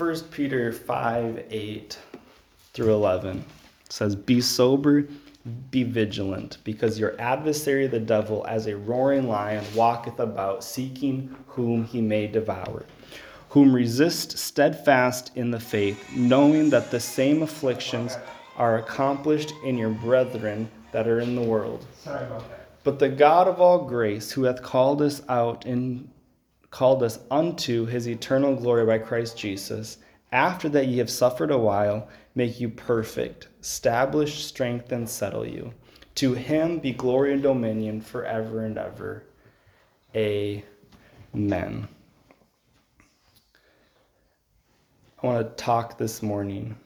1 Peter 5 8 through 11 says, Be sober, be vigilant, because your adversary the devil, as a roaring lion, walketh about, seeking whom he may devour. Whom resist steadfast in the faith, knowing that the same afflictions are accomplished in your brethren that are in the world. Sorry about that. But the God of all grace, who hath called us out and called us unto his eternal glory by Christ Jesus, after that ye have suffered a while, make you perfect, establish, strengthen, and settle you. To him be glory and dominion forever and ever. Amen. I want to talk this morning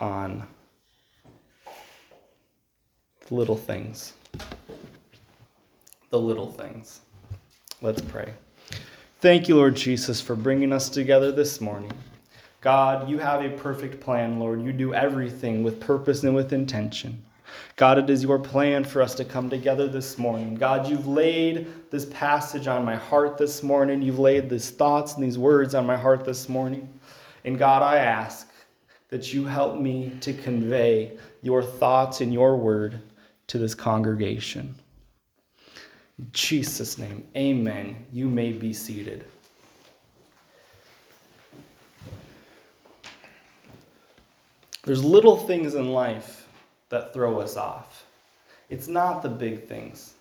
on the little things. The little things. Let's pray. Thank you, Lord Jesus, for bringing us together this morning. God, you have a perfect plan, Lord. You do everything with purpose and with intention. God, it is your plan for us to come together this morning. God, you've laid this passage on my heart this morning. You've laid these thoughts and these words on my heart this morning. And God, I ask that you help me to convey your thoughts and your word to this congregation. Jesus' name, amen. You may be seated. There's little things in life that throw us off. It's not the big things,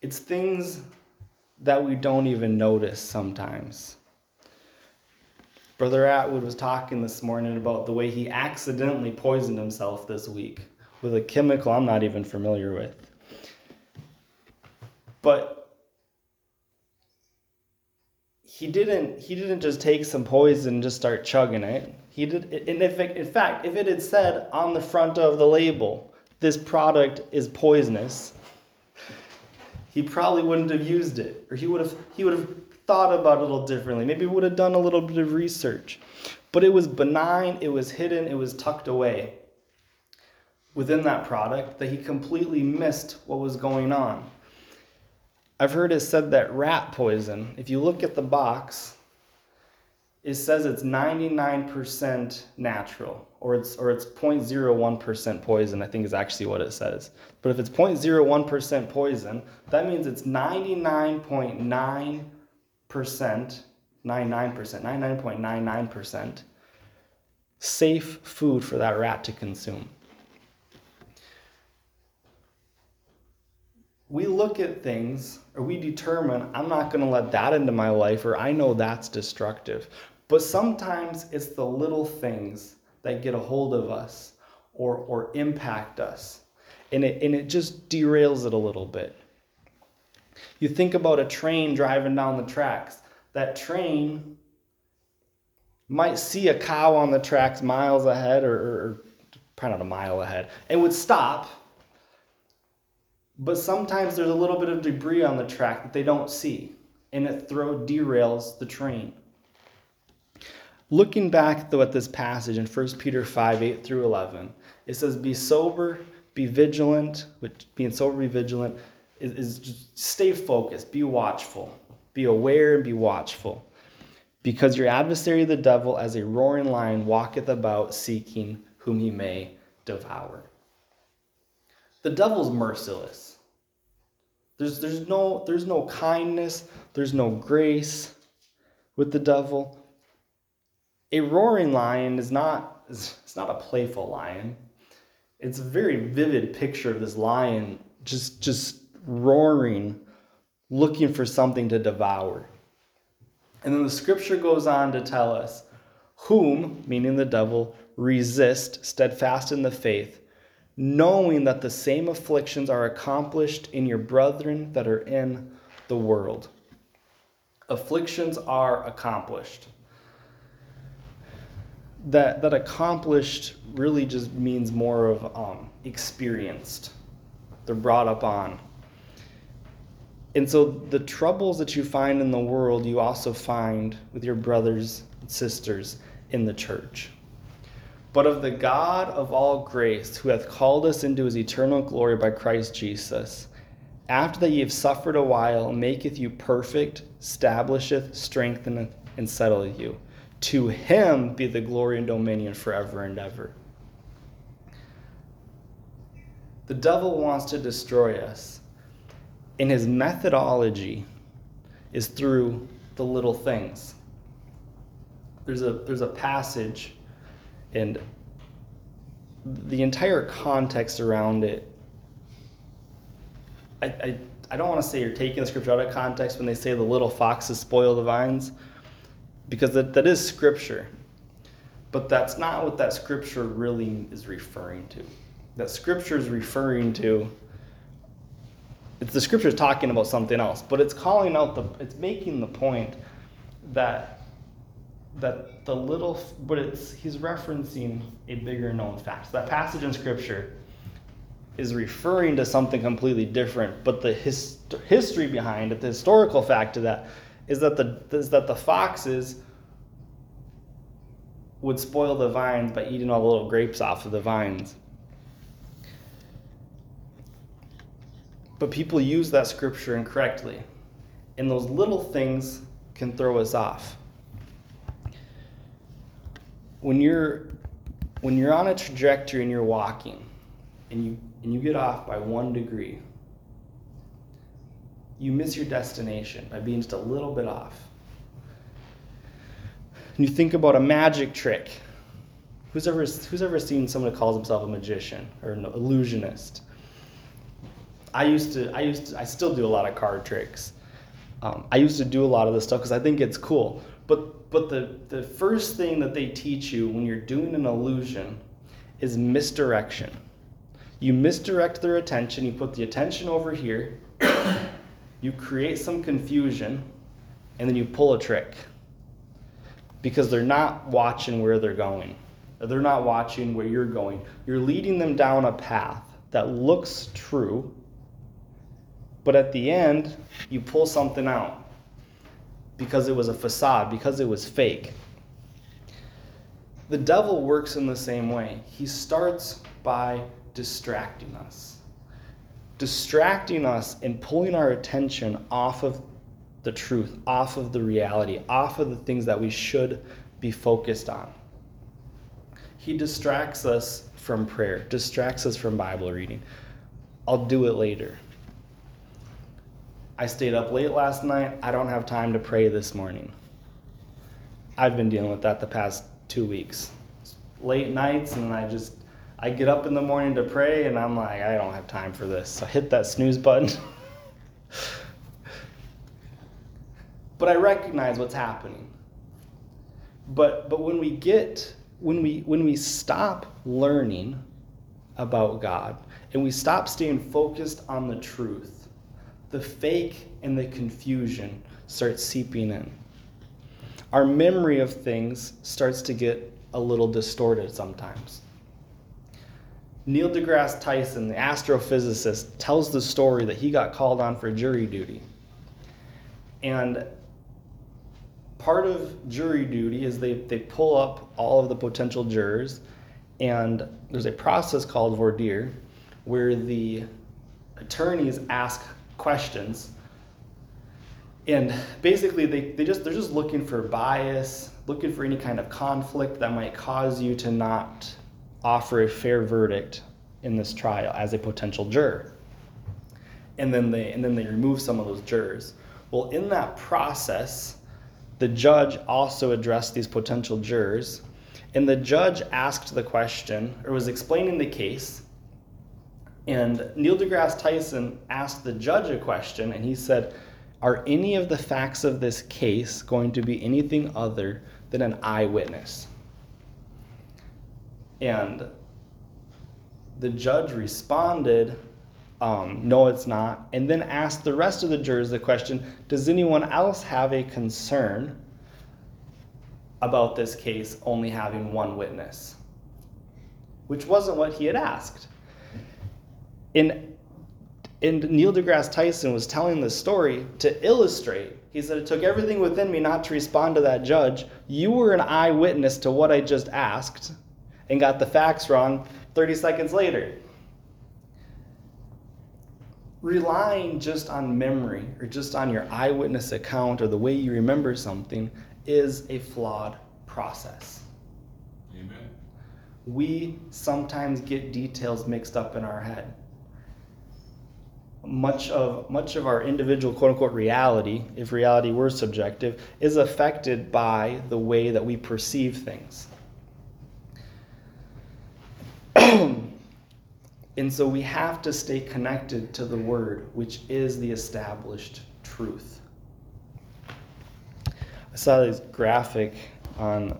it's things that we don't even notice sometimes. Brother Atwood was talking this morning about the way he accidentally poisoned himself this week with a chemical I'm not even familiar with. But he didn't he didn't just take some poison and just start chugging it. He did and if it, in fact if it had said on the front of the label this product is poisonous, he probably wouldn't have used it or he would have he would have thought about it a little differently. Maybe would have done a little bit of research. But it was benign, it was hidden, it was tucked away within that product that he completely missed what was going on. I've heard it said that rat poison, if you look at the box, it says it's 99% natural or it's or it's 0.01% poison, I think is actually what it says. But if it's 0.01% poison, that means it's 99.9% 99%, 99.99% safe food for that rat to consume. We look at things or we determine I'm not going to let that into my life or I know that's destructive. But sometimes it's the little things that get a hold of us or, or impact us. And it, and it just derails it a little bit. You think about a train driving down the tracks. That train might see a cow on the tracks miles ahead or, or, or probably not a mile ahead and would stop but sometimes there's a little bit of debris on the track that they don't see, and it throw derails the train. Looking back though at this passage in 1 Peter 5, 8 through 11, it says, Be sober, be vigilant, which being sober, be vigilant is, is just stay focused, be watchful, be aware and be watchful. Because your adversary the devil, as a roaring lion, walketh about seeking whom he may devour. The devil's merciless. There's, there's, no, there's no kindness, there's no grace with the devil. A roaring lion is not, it's not a playful lion. It's a very vivid picture of this lion just, just roaring, looking for something to devour. And then the scripture goes on to tell us, whom, meaning the devil, resist, steadfast in the faith, knowing that the same afflictions are accomplished in your brethren that are in the world. Afflictions are accomplished. That, that accomplished really just means more of um, experienced. They're brought up on. And so the troubles that you find in the world, you also find with your brothers and sisters in the church but of the God of all grace, who hath called us into his eternal glory by Christ Jesus, after that ye have suffered a while, maketh you perfect, establisheth, strengtheneth, and settle you. To him be the glory and dominion forever and ever. The devil wants to destroy us, and his methodology is through the little things. There's a, there's a passage, and the entire context around it, I, I, I don't want to say you're taking the scripture out of context when they say the little foxes spoil the vines, because that, that is scripture. But that's not what that scripture really is referring to. That scripture is referring to it's the scripture is talking about something else, but it's calling out the it's making the point that that the little but it's he's referencing a bigger known fact. So that passage in scripture is referring to something completely different, but the his, history behind it, the historical fact of that is that the is that the foxes would spoil the vines by eating all the little grapes off of the vines. But people use that scripture incorrectly. And those little things can throw us off. When you're when you're on a trajectory and you're walking and you and you get off by one degree, you miss your destination by being just a little bit off. And you think about a magic trick. Who's ever, who's ever seen someone who calls himself a magician or an illusionist? I used to, I used to, I still do a lot of card tricks. Um, I used to do a lot of this stuff because I think it's cool. But, but the, the first thing that they teach you when you're doing an illusion is misdirection. You misdirect their attention, you put the attention over here, you create some confusion, and then you pull a trick. Because they're not watching where they're going. They're not watching where you're going. You're leading them down a path that looks true, but at the end, you pull something out because it was a facade, because it was fake. The devil works in the same way. He starts by distracting us, distracting us and pulling our attention off of the truth, off of the reality, off of the things that we should be focused on. He distracts us from prayer, distracts us from Bible reading. I'll do it later. I stayed up late last night. I don't have time to pray this morning. I've been dealing with that the past two weeks. Late nights, and I just, I get up in the morning to pray, and I'm like, I don't have time for this. So I hit that snooze button. but I recognize what's happening. But, but when we get, when we, when we stop learning about God, and we stop staying focused on the truth, the fake and the confusion start seeping in. Our memory of things starts to get a little distorted sometimes. Neil deGrasse Tyson, the astrophysicist, tells the story that he got called on for jury duty. And part of jury duty is they, they pull up all of the potential jurors, and there's a process called voir dire where the attorneys ask questions. And basically they, they just they're just looking for bias, looking for any kind of conflict that might cause you to not offer a fair verdict in this trial as a potential juror. And then they and then they remove some of those jurors. Well, in that process, the judge also addressed these potential jurors, and the judge asked the question or was explaining the case and Neil deGrasse Tyson asked the judge a question, and he said, Are any of the facts of this case going to be anything other than an eyewitness? And the judge responded, um, No, it's not. And then asked the rest of the jurors the question Does anyone else have a concern about this case only having one witness? Which wasn't what he had asked. And, and Neil deGrasse Tyson was telling this story to illustrate. He said, It took everything within me not to respond to that judge. You were an eyewitness to what I just asked and got the facts wrong 30 seconds later. relying just on memory or just on your eyewitness account or the way you remember something is a flawed process. Amen. We sometimes get details mixed up in our head. Much of much of our individual quote unquote reality, if reality were subjective, is affected by the way that we perceive things. And so we have to stay connected to the Word, which is the established truth. I saw this graphic on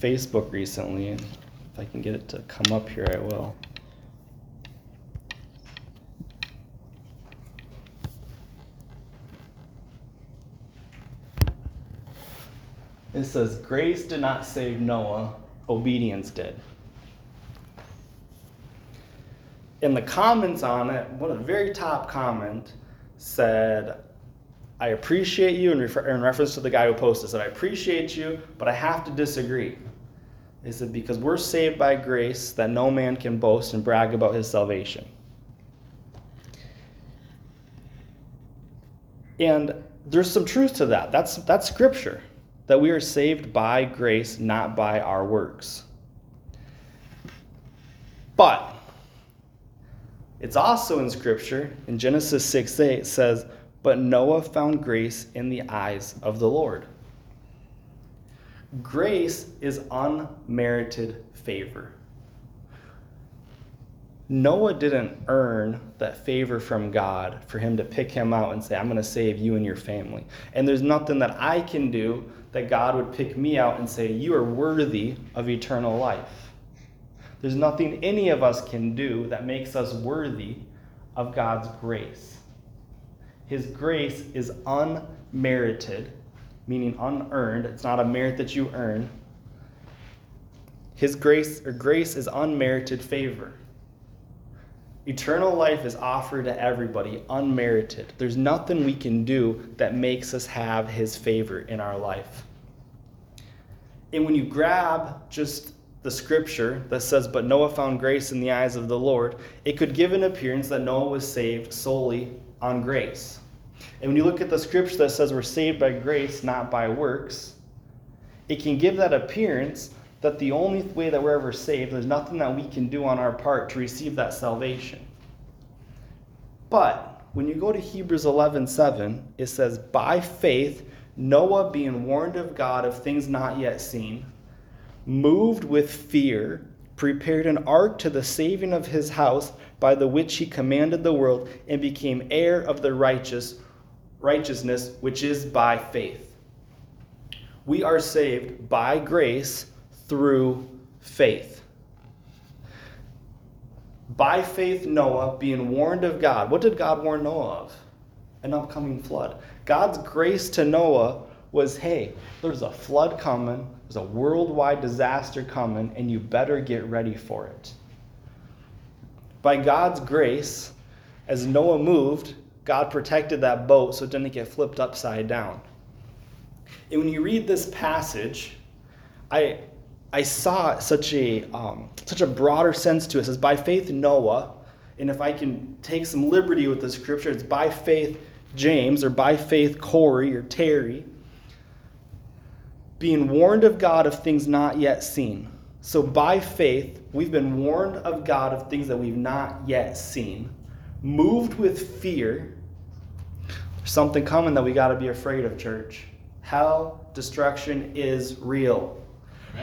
Facebook recently, and if I can get it to come up here, I will. It says, Grace did not save Noah, obedience did. in the comments on it, one of the very top comment said, I appreciate you, in, refer- in reference to the guy who posted, said, I appreciate you, but I have to disagree. They said, because we're saved by grace that no man can boast and brag about his salvation. And there's some truth to that. That's, that's scripture, that we are saved by grace, not by our works. But it's also in Scripture, in Genesis 6 8, says, But Noah found grace in the eyes of the Lord. Grace is unmerited favor. Noah didn't earn that favor from God for him to pick him out and say, I'm going to save you and your family. And there's nothing that I can do that God would pick me out and say, You are worthy of eternal life. There's nothing any of us can do that makes us worthy of God's grace. His grace is unmerited, meaning unearned. It's not a merit that you earn. His grace or grace is unmerited favor. Eternal life is offered to everybody unmerited. There's nothing we can do that makes us have his favor in our life. And when you grab just the scripture that says, But Noah found grace in the eyes of the Lord, it could give an appearance that Noah was saved solely on grace. And when you look at the scripture that says we're saved by grace, not by works, it can give that appearance that the only way that we're ever saved, there's nothing that we can do on our part to receive that salvation. But when you go to Hebrews 11 7, it says, By faith, Noah, being warned of God of things not yet seen, moved with fear, prepared an ark to the saving of his house, by the which he commanded the world, and became heir of the righteous righteousness which is by faith. We are saved by grace through faith. By faith, Noah, being warned of God. What did God warn Noah of? An upcoming flood. God's grace to Noah was hey, there's a flood coming, there's a worldwide disaster coming, and you better get ready for it. By God's grace, as Noah moved, God protected that boat so it didn't get flipped upside down. And when you read this passage, I, I saw such a, um, such a broader sense to it. It says, By faith, Noah, and if I can take some liberty with the scripture, it's by faith, James, or by faith, Corey or Terry being warned of God of things not yet seen. So by faith, we've been warned of God of things that we've not yet seen, moved with fear. There's something coming that we got to be afraid of, church. Hell, destruction is real.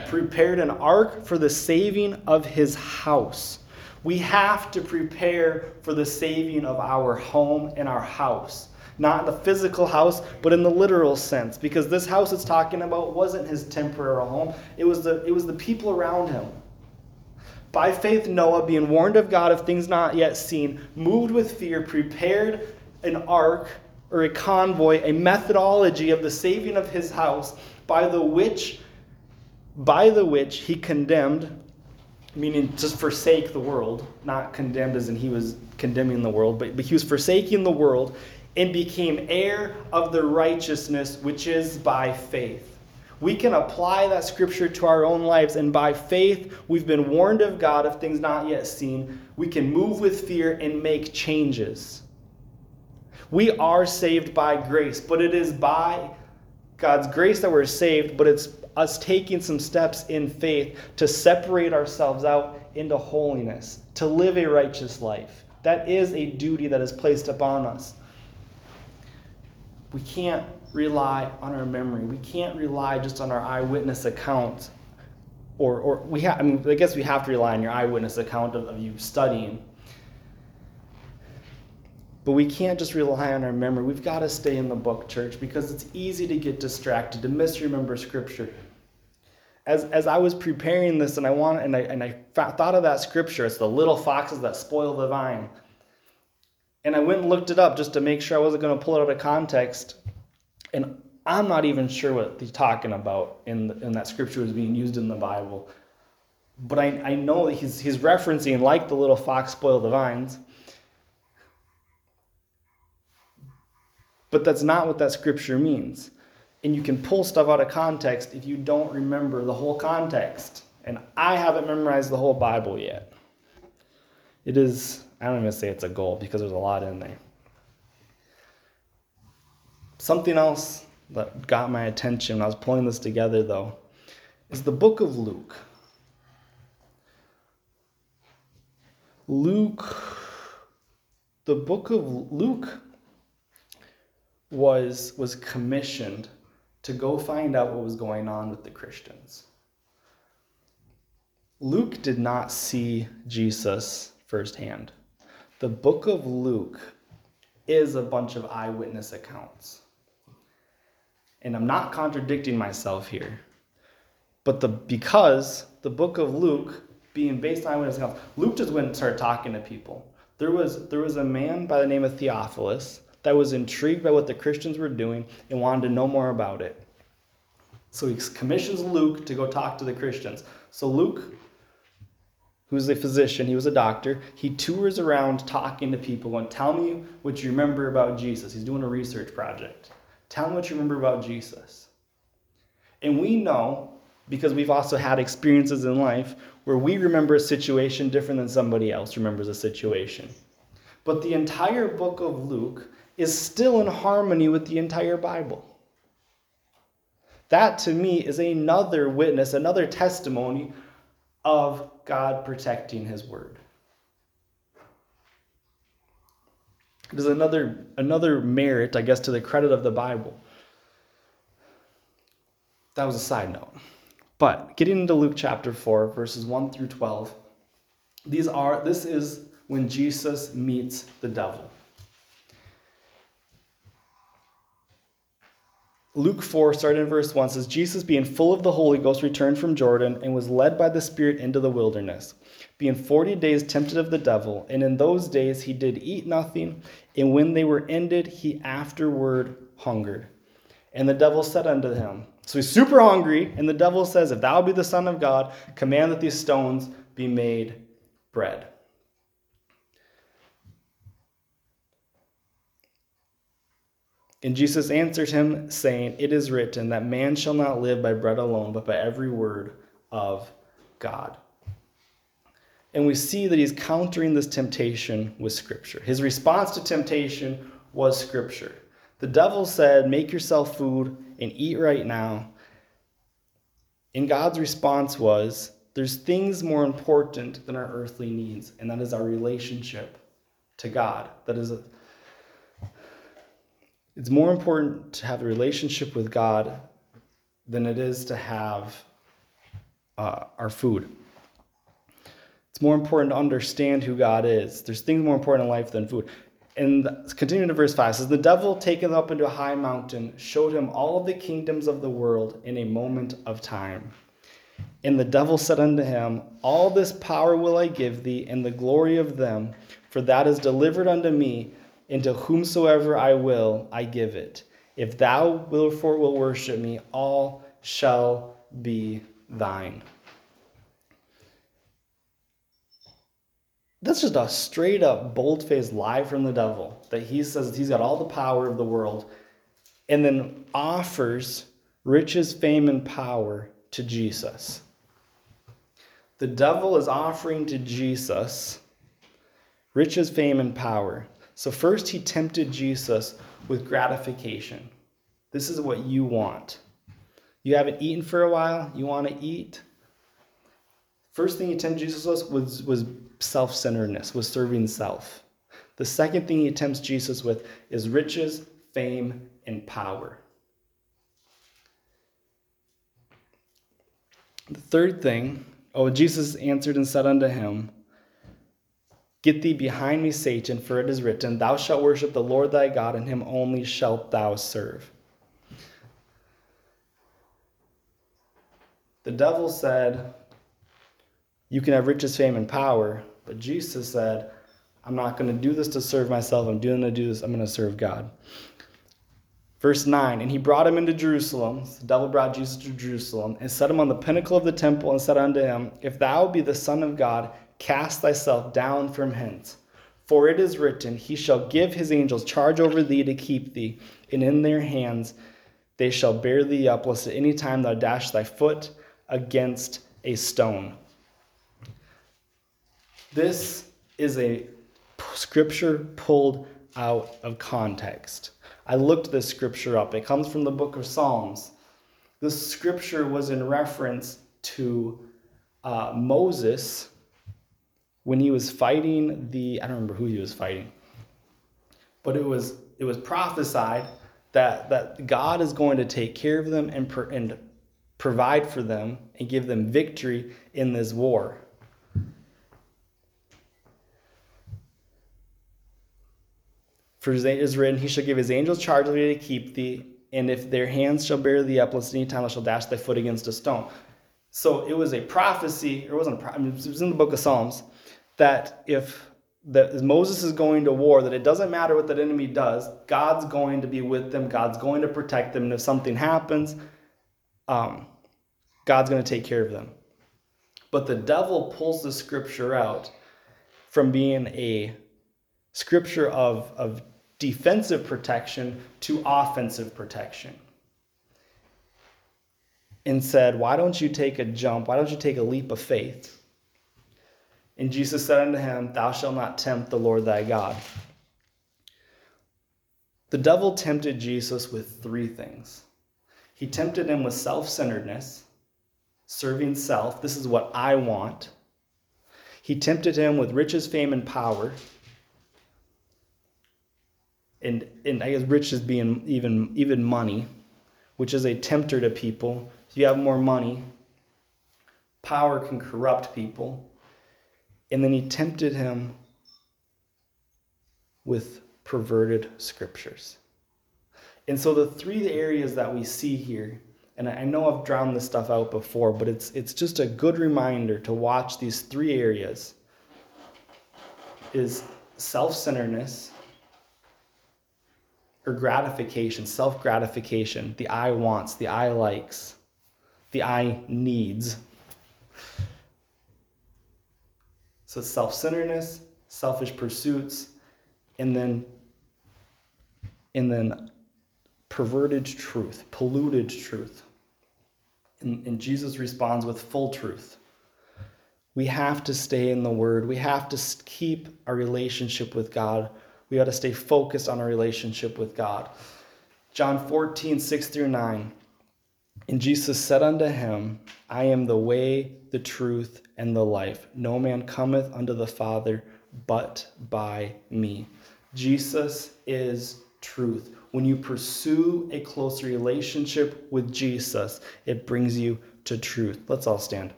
Prepared an ark for the saving of his house. We have to prepare for the saving of our home and our house not the physical house, but in the literal sense. Because this house it's talking about wasn't his temporary home, it was the, it was the people around him. By faith, Noah, being warned of God of things not yet seen, moved with fear, prepared an ark or a convoy, a methodology of the saving of his house, by the which by the which he condemned meaning just forsake the world, not condemned as in he was condemning the world, but, but he was forsaking the world and became heir of the righteousness which is by faith. We can apply that scripture to our own lives, and by faith, we've been warned of God of things not yet seen. We can move with fear and make changes. We are saved by grace, but it is by God's grace that we're saved, but it's us taking some steps in faith to separate ourselves out into holiness, to live a righteous life. That is a duty that is placed upon us. We can't rely on our memory. We can't rely just on our eyewitness account. Or, or we have, I mean, I guess we have to rely on your eyewitness account of, of you studying. But we can't just rely on our memory. We've got to stay in the book, church, because it's easy to get distracted, to misremember scripture. As, as I was preparing this and I want and I, and I thought of that scripture, it's the little foxes that spoil the vine. And I went and looked it up just to make sure I wasn't going to pull it out of context. And I'm not even sure what he's talking about in, the, in that scripture was being used in the Bible. But I, I know that he's, he's referencing, like the little fox spoil the vines. But that's not what that scripture means. And you can pull stuff out of context if you don't remember the whole context. And I haven't memorized the whole Bible yet. It is, I don't even say it's a goal because there's a lot in there. Something else that got my attention when I was pulling this together, though, is the book of Luke. Luke, the book of Luke was, was commissioned to go find out what was going on with the Christians. Luke did not see Jesus firsthand. The book of Luke is a bunch of eyewitness accounts. And I'm not contradicting myself here. But the because the book of Luke being based on eyewitness accounts, Luke just went and started talking to people. There was there was a man by the name of Theophilus that was intrigued by what the Christians were doing and wanted to know more about it. So he commissions Luke to go talk to the Christians. So Luke, who's a physician, he was a doctor, he tours around talking to people and tell me what you remember about Jesus. He's doing a research project. Tell me what you remember about Jesus. And we know, because we've also had experiences in life, where we remember a situation different than somebody else remembers a situation. But the entire book of Luke is still in harmony with the entire Bible. That to me is another witness, another testimony of God protecting his word. It is another, another merit, I guess, to the credit of the Bible. That was a side note. But getting into Luke chapter 4, verses 1 through 12, these are this is when Jesus meets the devil. Luke 4, starting in verse 1, says, Jesus, being full of the Holy Ghost, returned from Jordan and was led by the Spirit into the wilderness, being forty days tempted of the devil. And in those days he did eat nothing, and when they were ended, he afterward hungered. And the devil said unto him, So he's super hungry, and the devil says, If thou be the Son of God, command that these stones be made bread. And Jesus answered him, saying, It is written that man shall not live by bread alone, but by every word of God. And we see that he's countering this temptation with Scripture. His response to temptation was Scripture. The devil said, Make yourself food and eat right now. And God's response was, There's things more important than our earthly needs, and that is our relationship to God. That is a it's more important to have a relationship with God than it is to have uh, our food. It's more important to understand who God is. There's things more important in life than food. And continuing to verse 5 says, The devil, taken up into a high mountain, showed him all of the kingdoms of the world in a moment of time. And the devil said unto him, All this power will I give thee, and the glory of them, for that is delivered unto me and to whomsoever I will, I give it. If thou willful will worship me, all shall be thine. That's just a straight up, bold faced lie from the devil that he says he's got all the power of the world and then offers riches, fame, and power to Jesus. The devil is offering to Jesus riches, fame, and power So, first, he tempted Jesus with gratification. This is what you want. You haven't eaten for a while, you want to eat. First thing he tempted Jesus was, was, was self centeredness, was serving self. The second thing he tempts Jesus with is riches, fame, and power. The third thing, oh, Jesus answered and said unto him, Get thee behind me, Satan, for it is written, Thou shalt worship the Lord thy God, and him only shalt thou serve. The devil said, You can have riches, fame, and power, but Jesus said, I'm not going to do this to serve myself. I'm doing to do this. I'm going to serve God. Verse 9, and he brought him into Jerusalem. The devil brought Jesus to Jerusalem and set him on the pinnacle of the temple and said unto him, If thou be the Son of God, cast thyself down from hence. For it is written, He shall give his angels charge over thee to keep thee, and in their hands they shall bear thee up, lest at any time thou dash thy foot against a stone. This is a scripture pulled out of context. I looked this scripture up. It comes from the book of Psalms. This scripture was in reference to uh, Moses when he was fighting the I don't remember who he was fighting, but it was it was prophesied that that God is going to take care of them and and provide for them and give them victory in this war. For it is written, He shall give His angels charge of thee to keep thee, and if their hands shall bear thee up, lest any time thou shalt dash thy foot against a stone. So it was a prophecy, or it wasn't. I mean, it was in the book of Psalms that if that Moses is going to war, that it doesn't matter what that enemy does, God's going to be with them, God's going to protect them, and if something happens, um, God's going to take care of them. But the devil pulls the scripture out from being a scripture of, of defensive protection to offensive protection. And said, Why don't you take a jump? Why don't you take a leap of faith? And Jesus said unto him, Thou shalt not tempt the Lord thy God. The devil tempted Jesus with three things. He tempted him with self centeredness, serving self. This is what I want. He tempted him with riches, fame, and power. And, and I guess riches being even, even money, which is a tempter to people. If you have more money, power can corrupt people. And then he tempted him with perverted scriptures. And so the three areas that we see here, and I know I've drowned this stuff out before, but it's it's just a good reminder to watch these three areas is self-centeredness or gratification, self-gratification, the I wants, the I likes, the I needs. So self centeredness, selfish pursuits, and then and then perverted truth, polluted truth. And, and Jesus responds with full truth. We have to stay in the Word. We have to keep our relationship with God. We got to stay focused on our relationship with God. John 14, 6 through 9. And Jesus said unto him, I am the way, the truth, and the life. No man cometh unto the Father but by me. Jesus is truth. When you pursue a close relationship with Jesus, it brings you to truth. Let's all stand.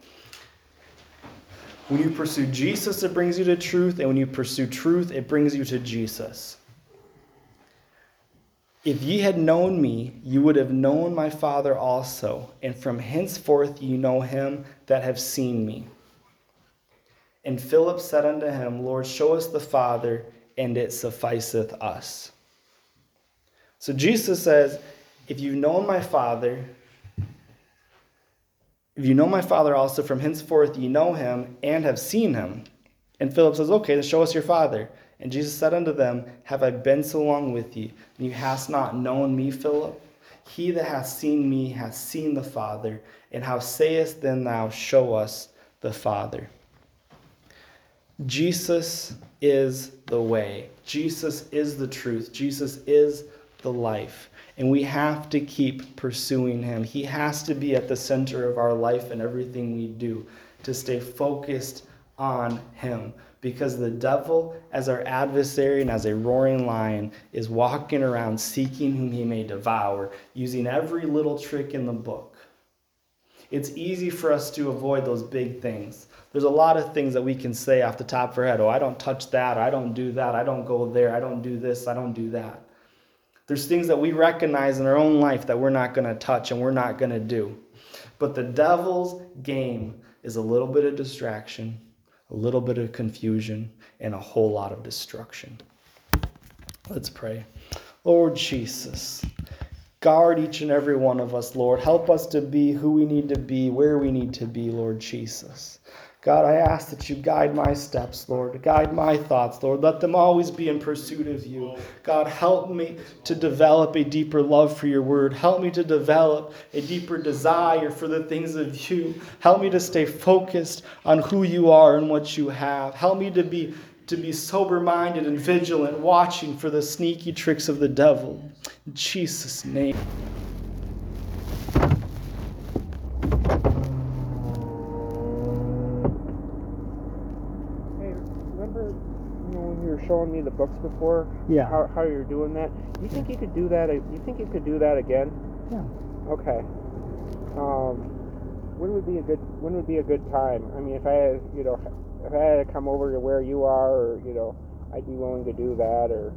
When you pursue Jesus, it brings you to truth, and when you pursue truth, it brings you to Jesus. If ye had known me, you would have known my Father also, and from henceforth ye know him that have seen me. And Philip said unto him, Lord, show us the Father, and it sufficeth us. So Jesus says, If you've known my Father, if you know my Father also, from henceforth ye know him and have seen him. And Philip says, Okay, then show us your Father. And Jesus said unto them, Have I been so long with you, and you hast not known me, Philip? He that hath seen me hath seen the Father. And how sayest then thou, Show us the Father? Jesus is the way. Jesus is the truth. Jesus is the life. And we have to keep pursuing him. He has to be at the center of our life and everything we do to stay focused on him. Because the devil, as our adversary and as a roaring lion, is walking around seeking whom he may devour, using every little trick in the book. It's easy for us to avoid those big things. There's a lot of things that we can say off the top of our head. Oh, I don't touch that. I don't do that. I don't go there. I don't do this. I don't do that. There's things that we recognize in our own life that we're not going to touch and we're not going to do. But the devil's game is a little bit of distraction, a little bit of confusion, and a whole lot of destruction. Let's pray. Lord Jesus, guard each and every one of us, Lord. Help us to be who we need to be, where we need to be, Lord Jesus. God, I ask that you guide my steps, Lord. Guide my thoughts, Lord. Let them always be in pursuit of you. God, help me to develop a deeper love for your word. Help me to develop a deeper desire for the things of you. Help me to stay focused on who you are and what you have. Help me to be to be sober minded and vigilant, watching for the sneaky tricks of the devil. In Jesus' name. Showing me the books before. Yeah. How, how you're doing that. You think you could do that? You think you could do that again? Yeah. Okay. Um, when would be a good when would be a good time? I mean, if I had you know if I had to come over to where you are, or you know, I'd be willing to do that, or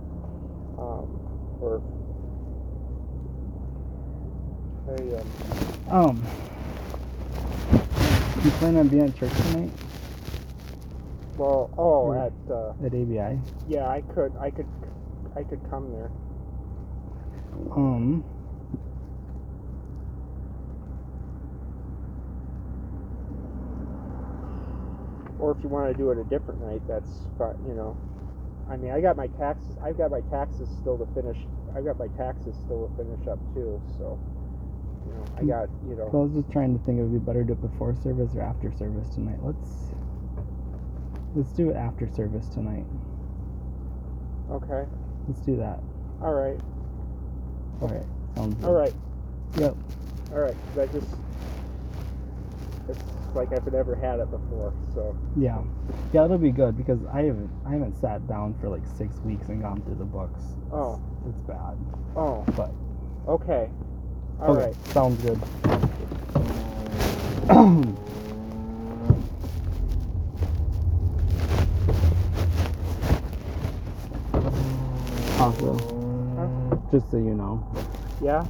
um, or I, um, um, you plan on being at church tonight? Well, oh, or at uh, at ABI. Yeah, I could, I could, I could come there. Um. Or if you want to do it a different night, that's fine. You know, I mean, I got my taxes. I've got my taxes still to finish. I've got my taxes still to finish up too. So, you know, I hmm. got you know. So I was just trying to think it would be better to do it before service or after service tonight. Let's Let's do it after service tonight. Okay. Let's do that. All right. All right. Sounds good. All right. Yep. All right. That just it's like I've never had it before. So. Yeah. Yeah, it'll be good because I haven't I haven't sat down for like six weeks and gone through the books. Oh. It's, it's bad. Oh. But. Okay. All okay. right. Sounds good. Also, huh? just so you know. Yeah.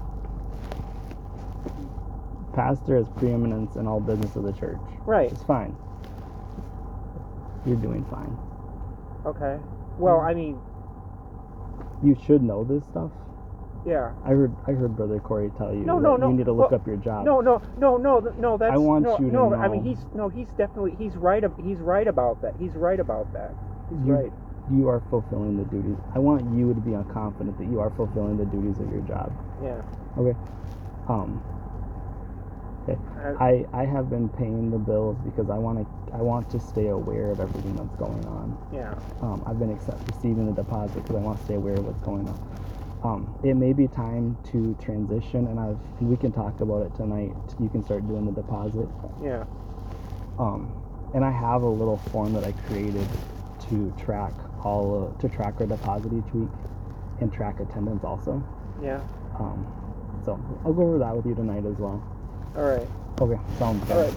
Pastor has preeminence in all business of the church. Right. It's fine. You're doing fine. Okay. Well, mm. I mean, you should know this stuff. Yeah. I heard I heard Brother Corey tell you no, no, no. you need to look well, up your job. No, no, no, no, no. That's I want no, you to no. know. I mean, he's no, he's definitely he's right. He's right about that. He's right about that. He's you, right you are fulfilling the duties. I want you to be confident that you are fulfilling the duties of your job. Yeah. Okay. Um. Okay. I I have been paying the bills because I want to I want to stay aware of everything that's going on. Yeah. Um. I've been accept, receiving the deposit because I want to stay aware of what's going on. Um. It may be time to transition, and I've and we can talk about it tonight. You can start doing the deposit. Yeah. Um. And I have a little form that I created to track all uh, to track our deposit each week and track attendance also. Yeah. Um, so I'll go over that with you tonight as well. All right. Okay, sounds good. All right.